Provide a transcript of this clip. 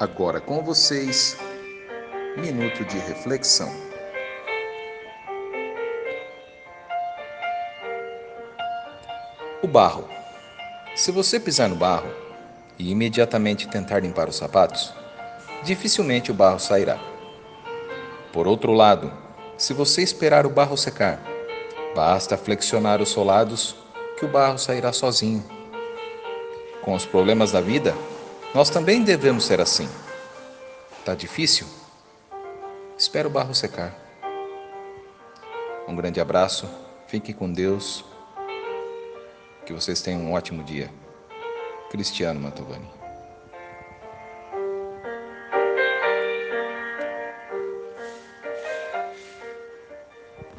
Agora com vocês, minuto de reflexão. O barro. Se você pisar no barro e imediatamente tentar limpar os sapatos, dificilmente o barro sairá. Por outro lado, se você esperar o barro secar, basta flexionar os solados que o barro sairá sozinho. Com os problemas da vida, nós também devemos ser assim. Tá difícil? Espera o barro secar. Um grande abraço, fique com Deus. Que vocês tenham um ótimo dia. Cristiano Mantovani.